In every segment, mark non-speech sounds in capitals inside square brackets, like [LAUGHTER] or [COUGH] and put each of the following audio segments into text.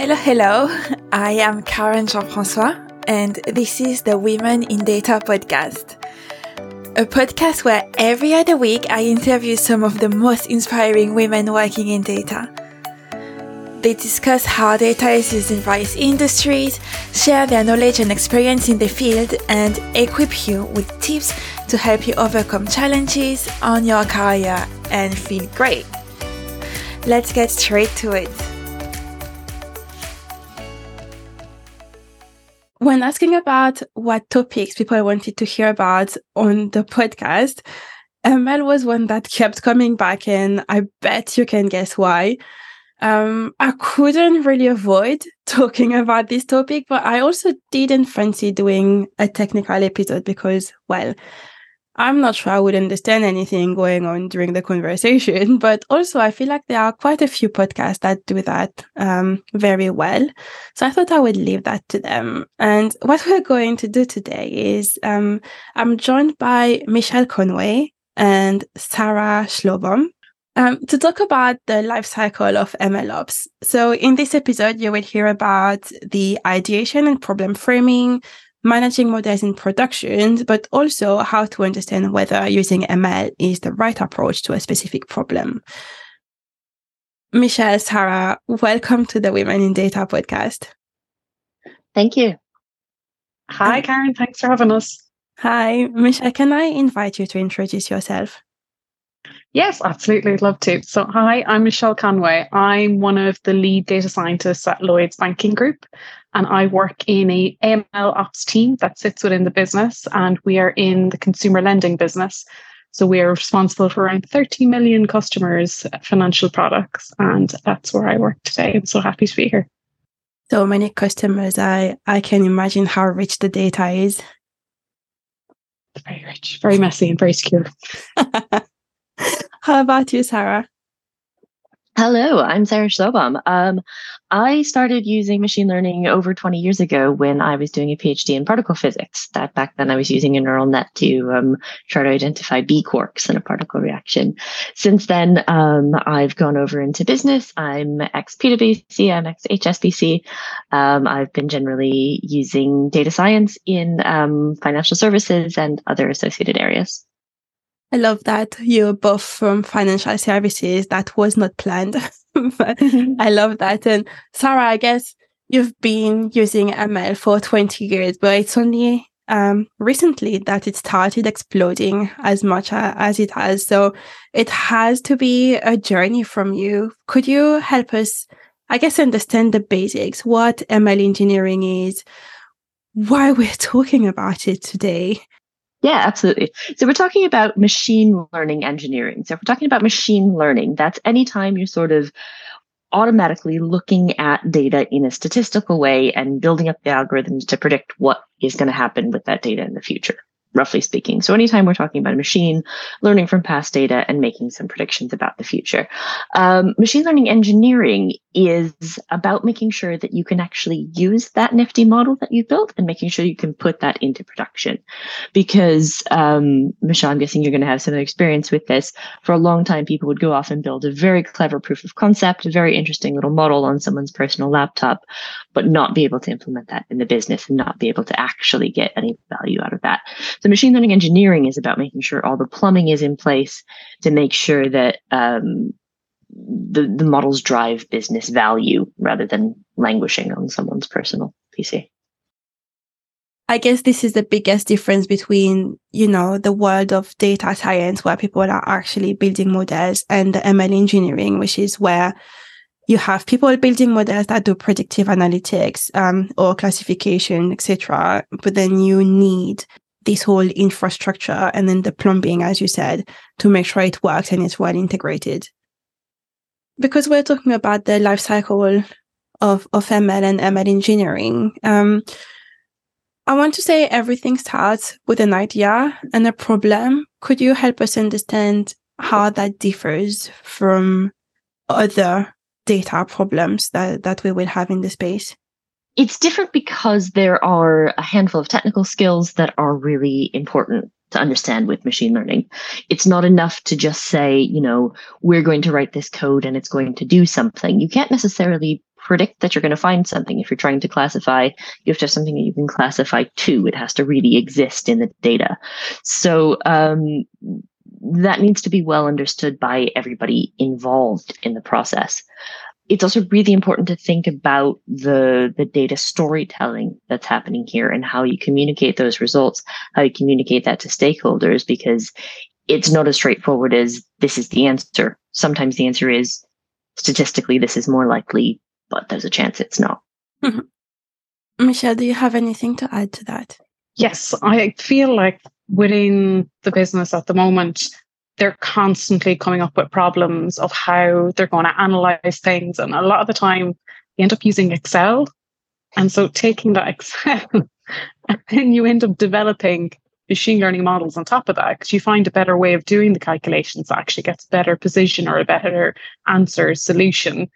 Hello, hello. I am Karen Jean-François, and this is the Women in Data podcast. A podcast where every other week I interview some of the most inspiring women working in data. They discuss how data is used in various industries, share their knowledge and experience in the field, and equip you with tips to help you overcome challenges on your career and feel great. Let's get straight to it. When asking about what topics people wanted to hear about on the podcast, ML was one that kept coming back, and I bet you can guess why. Um, I couldn't really avoid [LAUGHS] talking about this topic, but I also didn't fancy doing a technical episode because, well, I'm not sure I would understand anything going on during the conversation, [LAUGHS] but also I feel like there are quite a few podcasts that do that um, very well. So I thought I would leave that to them. And what we're going to do today is um, I'm joined by Michelle Conway and Sarah Schlobohm. Um, to talk about the life cycle of MLOps. So in this episode, you will hear about the ideation and problem framing, managing models in production, but also how to understand whether using ML is the right approach to a specific problem. Michelle, Sarah, welcome to the Women in Data podcast. Thank you. Hi, Karen. Thanks for having us. Hi, Michelle. Can I invite you to introduce yourself? Yes, absolutely. I'd love to. So, hi, I'm Michelle Conway. I'm one of the lead data scientists at Lloyds Banking Group, and I work in a AML ops team that sits within the business, and we are in the consumer lending business. So, we are responsible for around 30 million customers' financial products, and that's where I work today. I'm so happy to be here. So many customers. I I can imagine how rich the data is. very rich, very messy, and very secure. [LAUGHS] How about you, Sarah? Hello, I'm Sarah Schlobohm. Um, I started using machine learning over 20 years ago when I was doing a PhD in particle physics. That back then I was using a neural net to um, try to identify B quarks in a particle reaction. Since then, um, I've gone over into business. I'm ex PwC, I'm ex HSBC. Um, I've been generally using data science in um, financial services and other associated areas. I love that you're both from financial services. That was not planned, [LAUGHS] but mm-hmm. I love that. And Sarah, I guess you've been using ML for 20 years, but it's only um, recently that it started exploding as much as it has. So it has to be a journey from you. Could you help us, I guess, understand the basics, what ML engineering is, why we're [LAUGHS] talking about it today? Yeah, absolutely. So we're talking about machine learning engineering. So if we're talking about machine learning, that's anytime you're sort of automatically looking at data in a statistical way and building up the algorithms to predict what is going to happen with that data in the future roughly speaking. So anytime we're talking about a machine, learning from past data and making some predictions about the future. Um, machine learning engineering is about making sure that you can actually use that nifty model that you built and making sure you can put that into production. Because, um, Michelle, I'm guessing you're going to have some experience with this. For a long time, people would go off and build a very clever proof of concept, a very interesting little model on someone's personal laptop, but not be able to implement that in the business and not be able to actually get any value out of that. So machine learning engineering is about making sure all the plumbing is in place to make sure that um, the the models drive business value rather than languishing on someone's personal PC. I guess this is the biggest difference between, you know, the world of data science where people are actually building models and the ML engineering, which is where you have people building models that do predictive analytics um, or classification, etc. But then you need this whole infrastructure and then the plumbing, as you said, to make sure it works and it's well integrated. Because we're talking about the life cycle of, of ML and ML engineering, um, I want to say everything starts with an idea and a problem. Could you help us understand how that differs from other data problems that, that we will have in the space? It's different because there are a handful of technical skills that are really important to understand with machine learning. It's not enough to just say, you know, we're going to write this code and it's going to do something. You can't necessarily predict that you're going to find something. If you're trying to classify, you have to have something that you can classify to. It has to really exist in the data. So um, that needs to be well understood by everybody involved in the process. It's also really important to think about the, the data storytelling that's happening here and how you communicate those results, how you communicate that to stakeholders, because it's not as straightforward as this is the answer. Sometimes the answer is statistically, this is more likely, but there's a chance it's not. Mm-hmm. Michelle, do you have anything to add to that? Yes, I feel like within the business at the moment, they're constantly coming up with problems of how they're going to analyze things. And a lot of the time, you end up using Excel. And so taking that [LAUGHS] Excel, and then you end up developing machine learning models on top of that because you find a better way of doing the calculations that actually gets a better position or a better answer solution.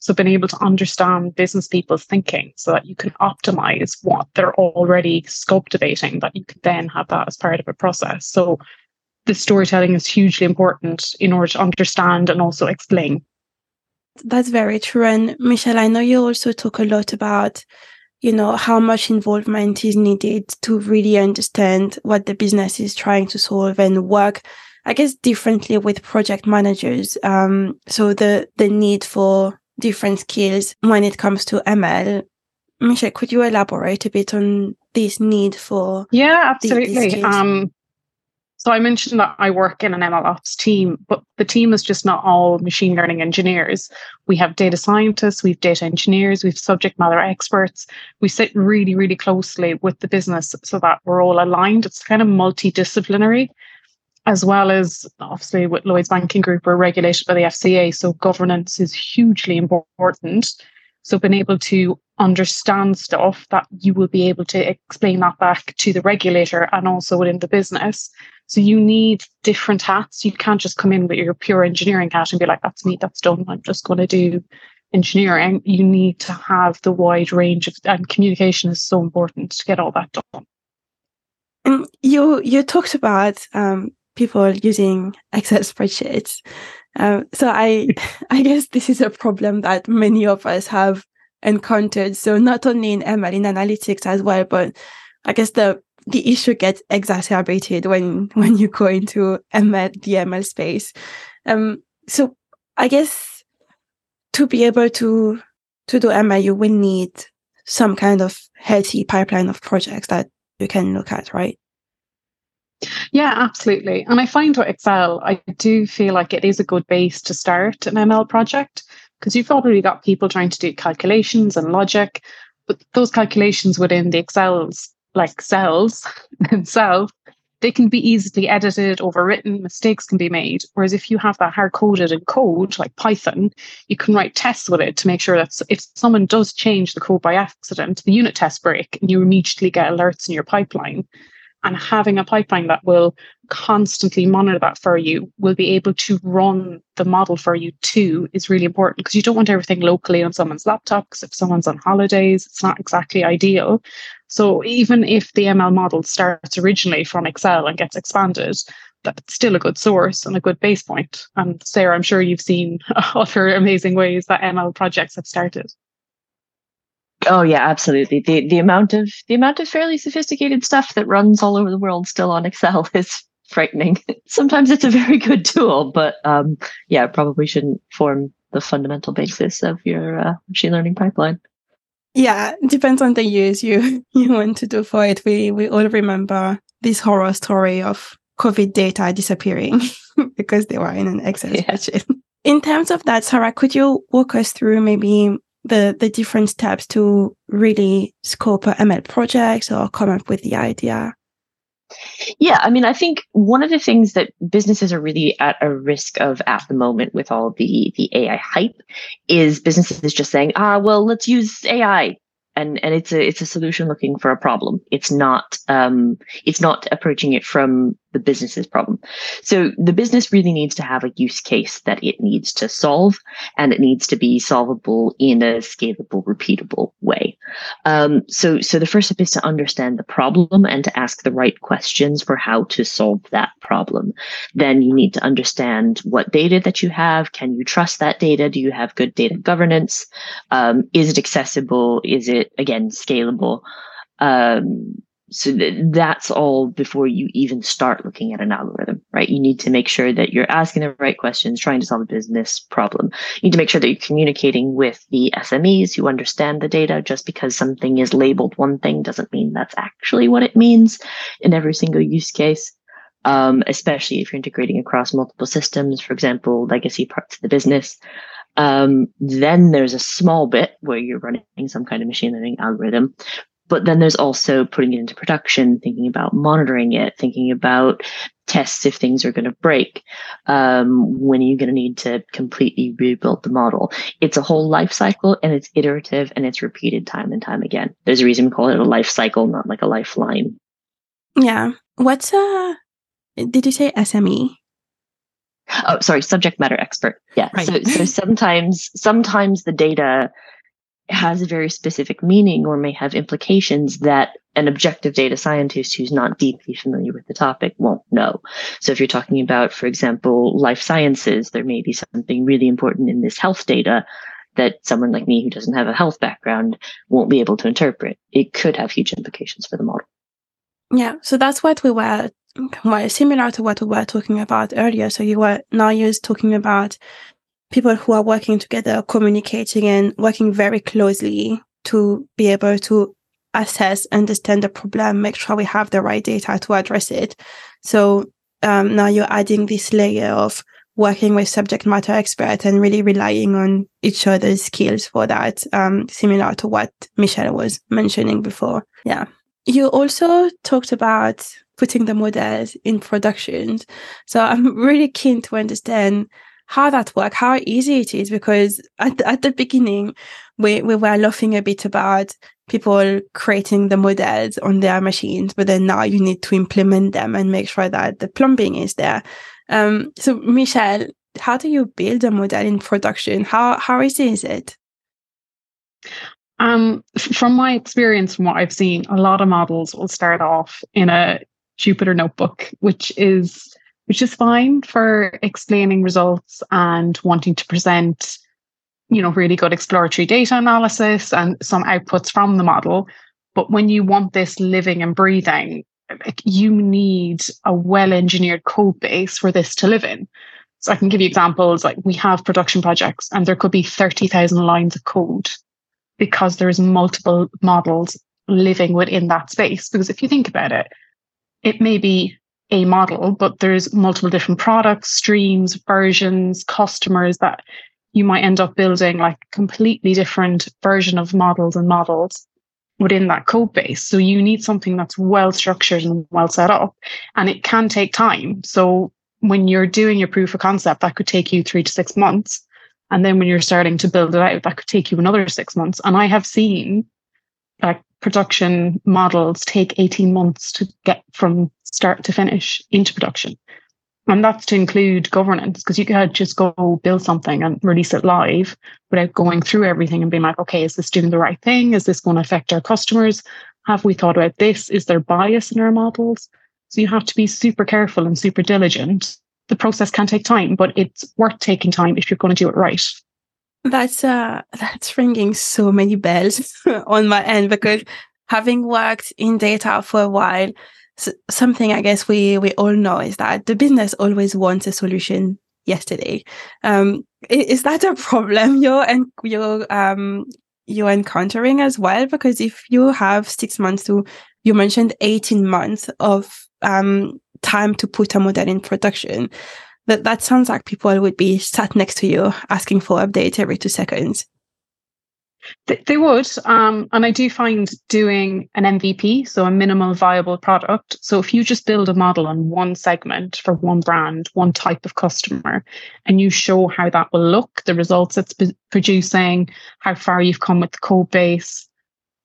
So being able to understand business people's thinking so that you can optimize what they're already scope debating, that you can then have that as part of a process. So the storytelling is hugely important in order to understand and also explain. That's very true. And Michelle, I know you also talk a lot about you know, how much involvement is needed to really understand what the business is trying to solve and work, I guess, differently with project managers. Um, so the, the need for different skills when it comes to ML. Michelle, could you elaborate a bit on this need for? Yeah, absolutely. Um, so I mentioned that I work in an ML ops team, but the team is just not all machine learning engineers. We have data scientists, we've data engineers, we've subject matter experts. We sit really, really closely with the business so that we're all aligned. It's kind of multidisciplinary, as well as obviously with Lloyds Banking Group, we're regulated by the FCA. So governance is hugely important. So being able to understand stuff that you will be able to explain that back to the regulator and also within the business so you need different hats. You can't just come in with your pure engineering hat and be like, that's me, that's done. I'm just going to do engineering. You need to have the wide range of, and communication is so important to get all that done. And you you talked about um, people using Excel spreadsheets. Um, so I [LAUGHS] I guess this is a problem that many of us have encountered. So not only in ML in analytics as well, but I guess the the issue gets exacerbated when [LAUGHS] when you go into ML, the ML space. Um, so I guess to be able to to do ML, you will need some kind of healthy pipeline of projects that you can look at, right? Yeah, absolutely. And I find with Excel, I do feel like it is a good base to start an ML project because you've already got people trying to do calculations and logic, but those calculations within the Excel's like cells [LAUGHS] themselves, they can be easily edited, overwritten, mistakes can be made. Whereas if you have that hard coded in code, like Python, you can write tests with it to make sure that if someone does change the code by accident, the unit tests break and you immediately get alerts in your pipeline and having a pipeline that will constantly monitor that for you will be able to run the model for you too is really important because you don't want everything locally on someone's laptop because if someone's on holidays it's not exactly ideal. So even if the ml model starts originally from excel and gets expanded that's still a good source and a good base point. And sarah i'm sure you've seen [LAUGHS] other amazing ways that ml projects have started Oh yeah, absolutely. The the amount of the amount of fairly sophisticated stuff that runs all over the world still on Excel [LAUGHS] is frightening. [LAUGHS] Sometimes it's a very good tool, but um, yeah, probably shouldn't form the fundamental basis of your uh, machine learning pipeline. Yeah, depends on the use you [LAUGHS] you want to do for it. We we all remember this horror story of COVID data disappearing because they were in an Excel yeah. spreadsheet. In terms of that, Sarah, could you walk us through maybe the the different steps to really scope a ML project or come up with the idea? Yeah, I mean, I think one of the things that businesses are really at a risk of at the moment with all the the AI hype is businesses just saying, ah, well, let's use AI. And, and it's a it's a solution looking for a problem. It's not um, it's not approaching it from the business's problem. So the business really needs to have a use case that it needs to solve, and it needs to be solvable in a scalable, repeatable way. Um, so, so the first step is to understand the problem and to ask the right questions for how to solve that problem. Then you need to understand what data that you have. Can you trust that data? Do you have good data governance? Um, is it accessible? Is it again scalable? Um, so th- that's all before you even start looking at an algorithm, right? You need to make sure that you're asking the right questions, trying to solve a business problem. You need to make sure that you're communicating with the SMEs who understand the data. Just because something is labeled one thing doesn't mean that's actually what it means in every single use case. Um, especially if you're integrating across multiple systems, for example, legacy parts of the business. Um, then there's a small bit where you're running some kind of machine learning algorithm but then there's also putting it into production, thinking about monitoring it, thinking about tests if things are going to break. Um, when are you going to need to completely rebuild the model? It's a whole life cycle and it's iterative and it's repeated time and time again. There's a reason we call it a life cycle, not like a lifeline. Yeah. What's a, did you say SME? Oh, sorry, subject matter expert. Yeah. Right. So, so sometimes, sometimes the data has a very specific meaning or may have implications that an objective data scientist who's not deeply familiar with the topic won't know. So if you're talking about, for example, life sciences, there may be something really important in this health data that someone like me who doesn't have a health background won't be able to interpret. It could have huge implications for the model. Yeah. So that's what we were well, similar to what we were talking about earlier. So you were now you're talking about people who are working together, communicating and working very closely to be able to assess, understand the problem, make sure we have the right data to address it. So um, now you're adding this layer of working with subject matter experts and really relying on each other's skills for that, um, similar to what Michelle was mentioning before. Yeah. You also talked about putting the models in production. So I'm [LAUGHS] really keen to understand how that work, how easy it is, because at, at the beginning, we, we were laughing a bit about people creating the models on their machines, but then now you need to implement them and make sure that the plumbing is there. Um, so Michelle, how do you build a model in production? How, how easy is it? Um, from my experience, from what I've seen, a lot of models will start off in a Jupyter notebook, which is which is fine for explaining results and wanting to present, you know, really good exploratory data analysis and some outputs from the model. But when you want this living and breathing, you need a well engineered code base for this to live in. So I can give you examples like we have production projects and there could be 30,000 lines of code because there's multiple models living within that space. Because if you think about it, it may be a model, but there's multiple different products, streams, versions, customers that you might end up building like completely different version of models and models within that code base. So you need something that's well structured and well set up and it can take time. So when you're doing your proof of concept, that could take you three to six months. And then when you're starting to build it out, that could take you another six months. And I have seen like production models take 18 months to get from start to finish into production. And that's to include governance because you could just go build something and release it live without going through everything and being like, okay, is this doing the right thing? Is this going to affect our customers? Have we thought about this? Is there bias in our models? So you have to be super careful and super diligent. The process can take time, but it's worth taking time if you're going to do it right. That's uh [LAUGHS] that's ringing so many bells [LAUGHS] on my end because having worked in data for a while, something I guess we we all know is that the business always wants a solution yesterday. Um, is that a [LAUGHS] problem you're and you're um you're encountering as well? Because if you have six months to, you mentioned eighteen months of um time to put a model in production that that sounds like people would be sat next to you asking for updates every two seconds. They would. Um, and I do find doing an MVP, so a minimal viable product. So if you just build a model on one segment for one brand, one type of customer, and you show how that will look, the results it's producing, how far you've come with the code base,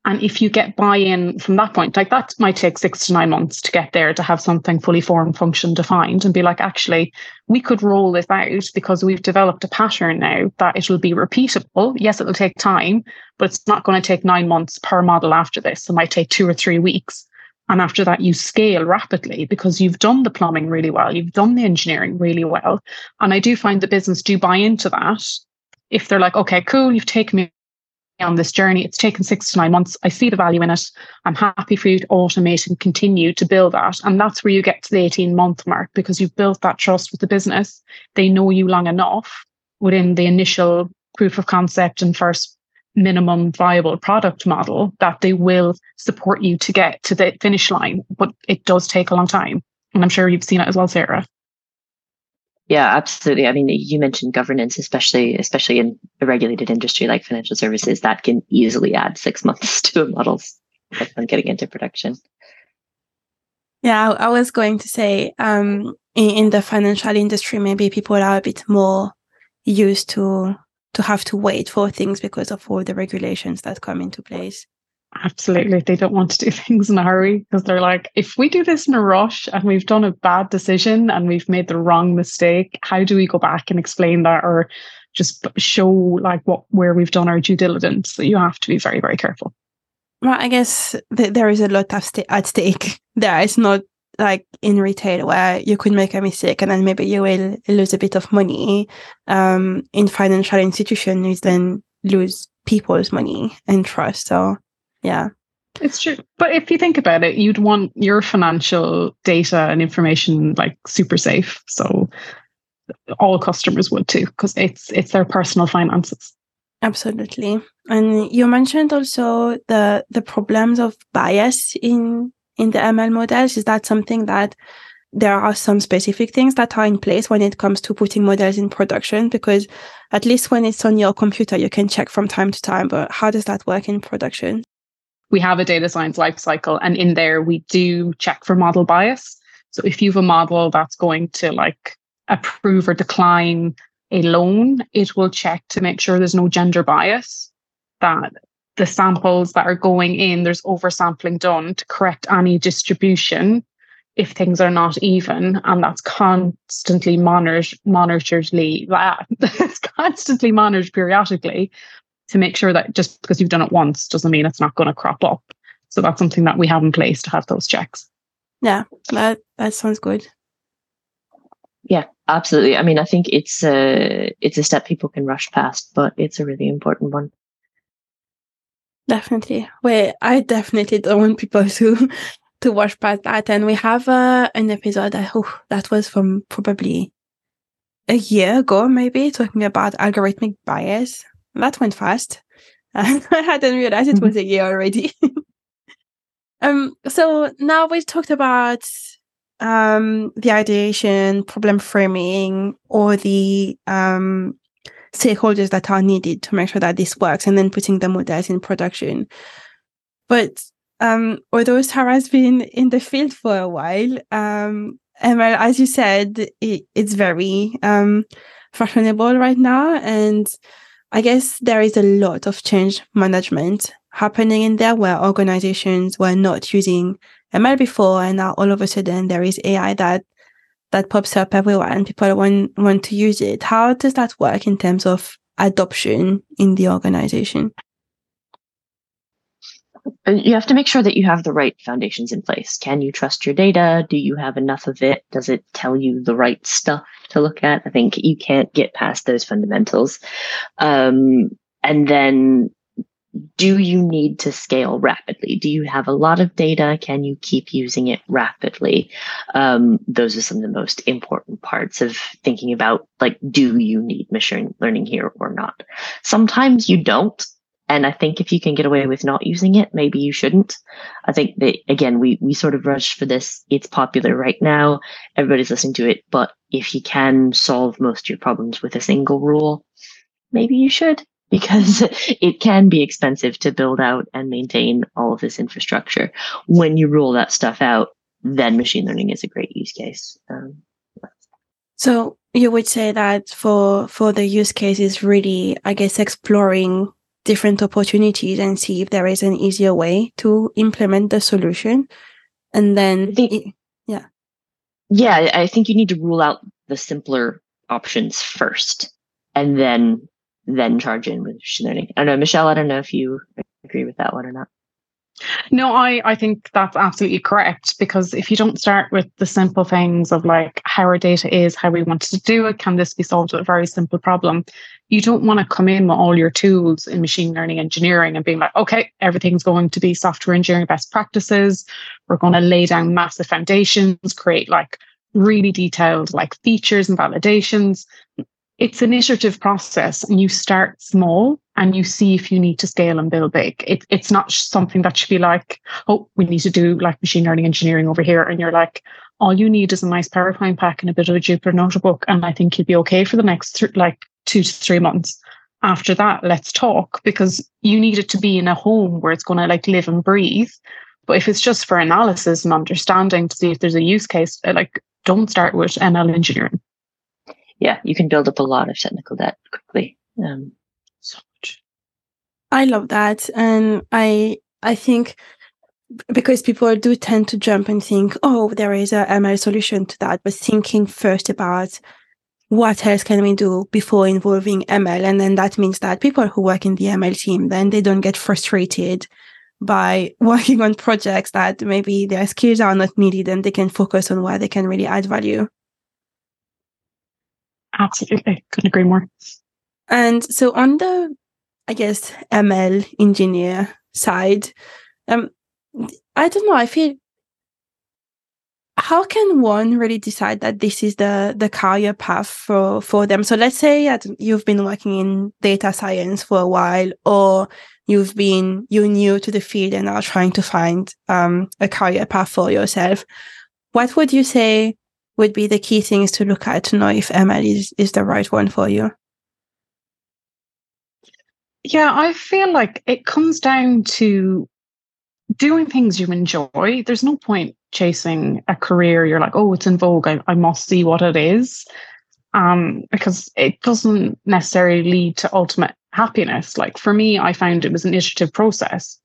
And if you get buy in from that point, like that might take six to nine months to get there to have something fully formed, function defined, and be like, actually, we could roll this out because we've developed a pattern now that it will be repeatable. Yes, it'll take time, but it's not going to take nine months per model after this. It might take two or three weeks. And after that, you scale rapidly because you've done the plumbing really well, you've done the engineering really well. And I do find the business do buy into that. If they're like, okay, cool, you've taken me on this journey. It's taken six to nine months. I see the value in it. I'm happy for you to automate and continue to build that. And that's where you get to the 18 month mark because you've built that trust with the business. They know you long enough within the initial proof of concept and first minimum viable product model that they will support you to get to the finish line. But it does take a long time. And I'm sure you've seen it as well, Sarah. Yeah, absolutely. I mean, you mentioned governance, especially especially in a regulated industry like financial services, that can easily add six [LAUGHS] months to a model's [LAUGHS] getting into production. Yeah, I was going to say, um, in, in the financial industry, maybe people are a bit more used to to have to wait for things because of all the regulations that come into place. Absolutely. They don't want to do [LAUGHS] things in a hurry because they're like, if we do this in a rush and we've done a bad decision and we've made the wrong mistake, how do we go back and explain that or just show like what where we've done our due diligence? So you have to be very, very careful. Well, I guess th- there is a lot of st- at stake [LAUGHS] there. It's not like in retail where you could make a mistake and then maybe you will lose a bit of money. Um, in financial institutions, then lose people's money and trust. So yeah. It's true. But if you think about it, you'd want your financial data and information like super safe. So all customers would too, because it's it's their personal finances. Absolutely. And you mentioned also the the problems of bias in in the ML models. Is that something that there are some specific things that are in place when it comes to putting models in production? Because at least when it's on your computer, you can check from time to time. But how does that work in production? We have a data science lifecycle, and in there we do check for model bias. So if you have a model that's going to like approve or decline a loan, it will check to make sure there's no gender bias, that the samples that are going in, there's oversampling done to correct any distribution if things are not even, and that's constantly monitored, monitored, it's [LAUGHS] constantly monitored periodically to make sure that just because you've done it once doesn't mean it's not going to crop up. So that's something that we have in place to have those checks. Yeah, that that sounds good. Yeah, absolutely. I mean, I think it's a it's a step people can rush past, but it's a really important one. Definitely. Wait, I definitely don't want people to [LAUGHS] to rush past that. And we have uh, an episode that oh, that was from probably a year ago, maybe talking about algorithmic bias that went fast. [LAUGHS] I hadn't realized it was a year already. [LAUGHS] um, so now we've talked about um, the ideation, problem framing, or the um, stakeholders that are needed to make sure that this works, and then putting the models in production. But um, although Sarah's been in the field for a while, um, as you said, it, it's very um, fashionable right now, and I guess there is a lot of change management happening in there where organizations were not using ML before and now all of a sudden there is AI that that pops up everywhere and people want want to use it. How does that work in terms of adoption in the organization? Uh, you have to make sure that you have the right foundations in place. Can you trust your data? Do you have enough of it? Does it tell you the right stuff to look at? I think you can't get past those fundamentals. Um, and then do you need to scale rapidly? Do you have a lot of data? Can you keep using it rapidly? Um, those are some of the most important parts of thinking about like, do you need machine learning here or not? Sometimes you don't. And I think if you can get away with not using it, maybe you shouldn't. I think that again, we we sort of rush for this. It's popular right now. Everybody's listening to it. But if you can solve most of your problems with a single rule, maybe you should [LAUGHS] because it can be expensive to build out and maintain all of this infrastructure. When you rule that stuff out, then machine learning is a great use case. Um, so you would say that for for the use case is really, I guess, exploring different opportunities and see if there is an easier way to implement the solution. And then, think, yeah. Yeah, I think you need to rule out the simpler options first and then then charge in with machine learning. I don't know, Michelle, I don't know if you agree with that one or not. No, I, I think that's absolutely correct because if you don't start with the simple things of like how our data is, how we want to do it, can this be solved with a very simple problem? You don't want to come in with all your tools in machine learning engineering and being like, okay, everything's going to be software engineering best practices. We're going to lay down massive foundations, create like really detailed like features and validations it's an iterative process and you start small and you see if you need to scale and build big. It, it's not something that should be like, oh, we need to do like machine learning engineering over here. And you're like, all you need is a nice PowerPoint pack and a bit of a Jupyter notebook. And I think you'll be okay for the next th- like two to three months. After that, let's talk because you need it to be in a home where it's going to like live and breathe. But if it's just for analysis and understanding to see if there's a use case, uh, like don't start with ML engineering yeah, you can build up a lot of technical debt quickly. Um, so much. I love that, and I I think because people do tend to jump and think, oh, there is a ML solution to that, but thinking first about what else can we do before involving ML, and then that means that people who work in the ML team then they don't get frustrated by [LAUGHS] working on projects that maybe their skills are not needed and they can focus on where they can really add value. Absolutely. Couldn't agree more. And so on the, I guess, ML engineer side, um, I don't know, I feel how can one really decide that this is the the career path for for them so let's say you've been working in data science for a while or you've been you're new to the field and are trying to find um, a career path for yourself what would you say would be the key things to look at to know if ML is, is the right one for you? Yeah, I feel like it comes down to doing things you enjoy. There's no point chasing a career you're like, oh, it's in vogue. I, I must see what it is. Um, because it doesn't necessarily lead to ultimate happiness. Like for me, I found it was an iterative process.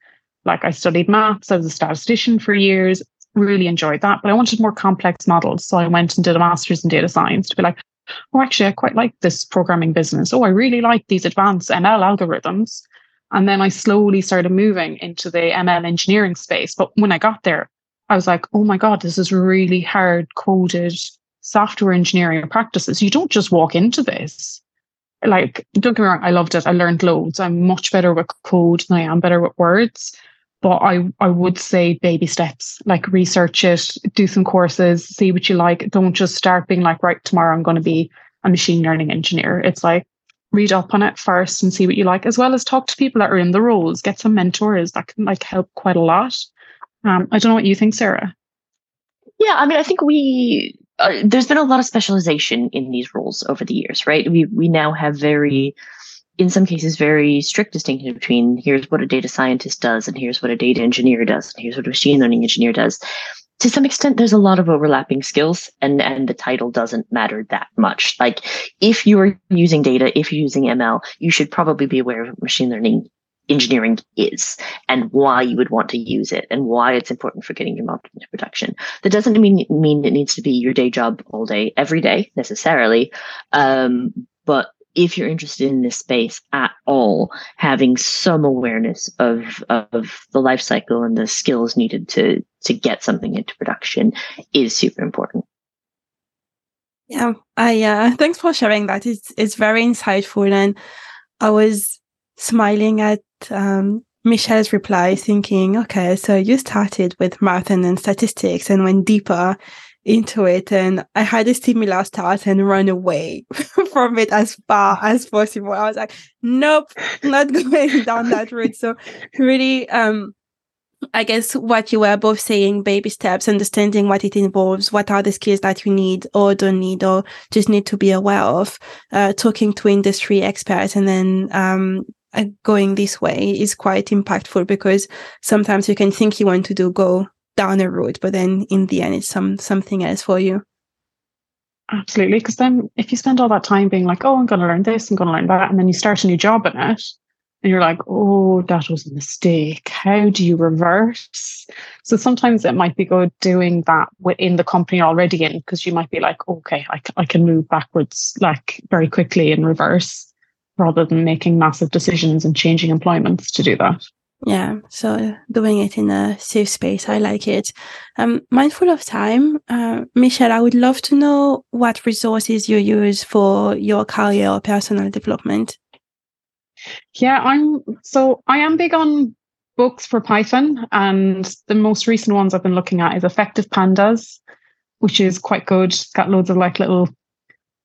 Like I studied maths, I was a statistician for years really enjoyed that, but I wanted more complex models. So I went and did a master's in data science to be like, oh, actually, I quite like this programming business. Oh, I really like these advanced ML algorithms. And then I slowly started moving into the ML engineering space. But when I got there, I was like, oh my God, this is really hard coded software engineering practices. You don't just walk into this. Like, don't get me wrong, I loved it. I learned loads. I'm much better with code than I am better with words but I, I would say baby steps, like research it, do some courses, see what you like. Don't just start being like, right, tomorrow I'm going to be a machine learning engineer. It's like read up on it first and see what you like, as well as talk to people that are in the roles, get some mentors that can like help quite a lot. Um, I don't know what you think, Sarah. Yeah, I mean, I think we uh, there's been a lot of specialization in these roles over the years, right? We we now have very in some cases very strict distinction between here's what a data scientist does and here's what a data engineer does and here's what a machine learning engineer does to some extent there's a lot of overlapping skills and and the title doesn't matter that much like if you are using data if you're using ml you should probably be aware of what machine learning engineering is and why you would want to use it and why it's important for getting your model into production. That doesn't mean mean it needs to be your day job all day, every day necessarily. Um, but if you're interested in this space at all, having some awareness of of the life cycle and the skills needed to to get something into production is super important. Yeah, I uh, thanks for sharing that. It's it's very insightful, and I was smiling at um, Michelle's reply, thinking, okay, so you started with math and then statistics and went deeper into it and I had a similar start and run away [LAUGHS] from it as far as possible. I was like, nope, not [LAUGHS] going down that route. So really, um, I guess what you were both saying, baby steps, understanding what it involves, what are the skills that you need or don't need or just need to be aware of, uh, talking to industry experts and then, um, Uh, going this way is quite impactful because sometimes you can think you want to do go down a route, but then in the end, it's some something else for you. Absolutely, because then if you spend all that time being like, "Oh, I'm going to learn this, I'm going to learn that," and then you start a new job in it, and you're like, oh, that was a mistake. How do you reverse? So sometimes it might be good doing that within the company already in because you might be like, okay, I, I can move backwards like very quickly in reverse rather than making massive decisions and changing employments to do that. Yeah, so doing it in a safe space, I like it. Um, mindful of time, uh, Michelle, I would love to know what resources you use for your career or personal development. Yeah, I'm so I am big on books for Python, and the most recent ones I've been looking at is Effective Pandas, which is quite good. It's got loads of like little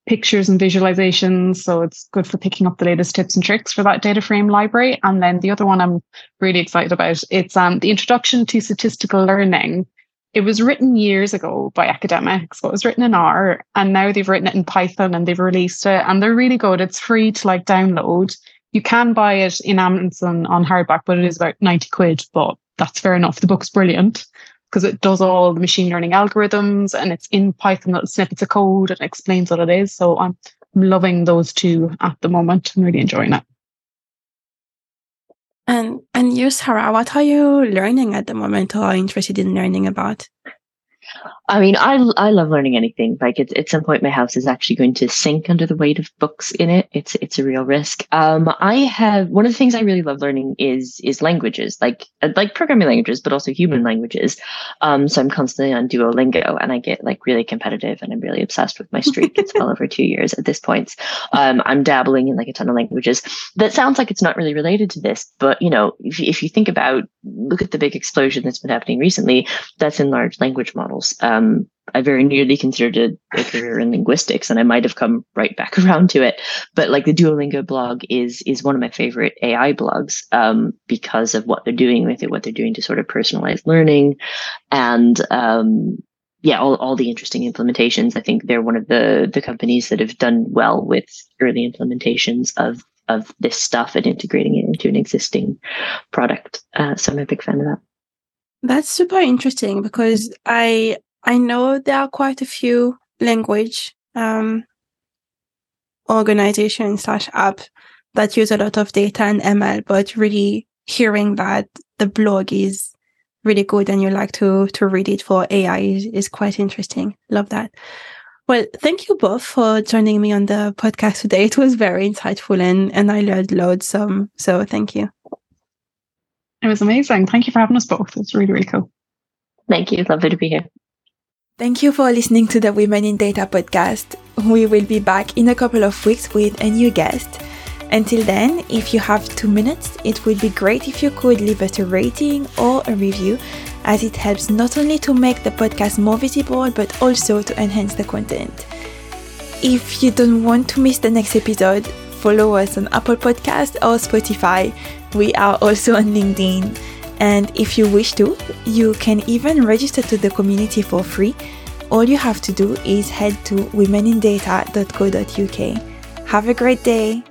pictures and visualizations. So it's good for picking up the latest tips and tricks for that data frame library. And then the other one I'm really excited about, it's um, the Introduction to Statistical Learning. It was written years ago by academics, but it was written in R, and now they've written it in Python and they've released it, and they're really good. It's free to like download. You can buy it in Amazon on hardback, but it is about 90 quid, but that's fair enough. The book's brilliant because it does all the machine learning algorithms and it's in Python little snippets of code and explains what it is. So I'm loving those two at the moment. I'm really enjoying it. And and you, Sarah, what are you learning at the moment or interested in learning about? I mean, I, I love learning anything. Like at, at some point, my house is actually going to sink under the weight of books in it. It's it's a real risk. Um, I have one of the things I really love learning is is languages, like uh, like programming languages, but also human languages. Um, so I'm constantly on Duolingo, and I get like really competitive, and I'm really obsessed with my streak. it's well [LAUGHS] over two years at this point. Um, I'm dabbling in like a ton of languages. That sounds like it's not really related to this, but you know, if if you think about look at the big explosion that's been happening recently, that's in large language models. Um, um, I very nearly considered a, a career in linguistics, and I might have come right back [LAUGHS] around to it. But like the Duolingo blog is is one of my favorite AI blogs um, because of what they're doing with it, what they're doing to sort of personalize learning, and um, yeah, all, all the interesting implementations. I think they're one of the the companies that have done well with early implementations of of this stuff and integrating it into an existing product. Uh, so I'm a big fan of that. That's super interesting because I I know there are quite a few language um, organizations slash app that use a lot of data and ML, but really hearing that the blog is really good and you like to to read it for AI is, is quite interesting. Love that. Well, thank you both for joining me on the podcast today. [LAUGHS] It was very insightful and, and I learned loads. Um, so thank you. It was amazing. Thank you for having us both. It's really, really cool. Thank you. Lovely to be here. Thank you for listening to the Women in Data podcast. We will be back in a couple of weeks with a new guest. Until then, if you have two minutes, it would be great if you could leave us a rating or a review, as it helps not only to make the podcast more visible but also to enhance the content. If you don't want to miss the next episode, follow us on Apple Podcast or Spotify. We are also on LinkedIn. And if you wish to, you can even register to the community for free. All you have to do is head to womenindata.co.uk. Have a great day.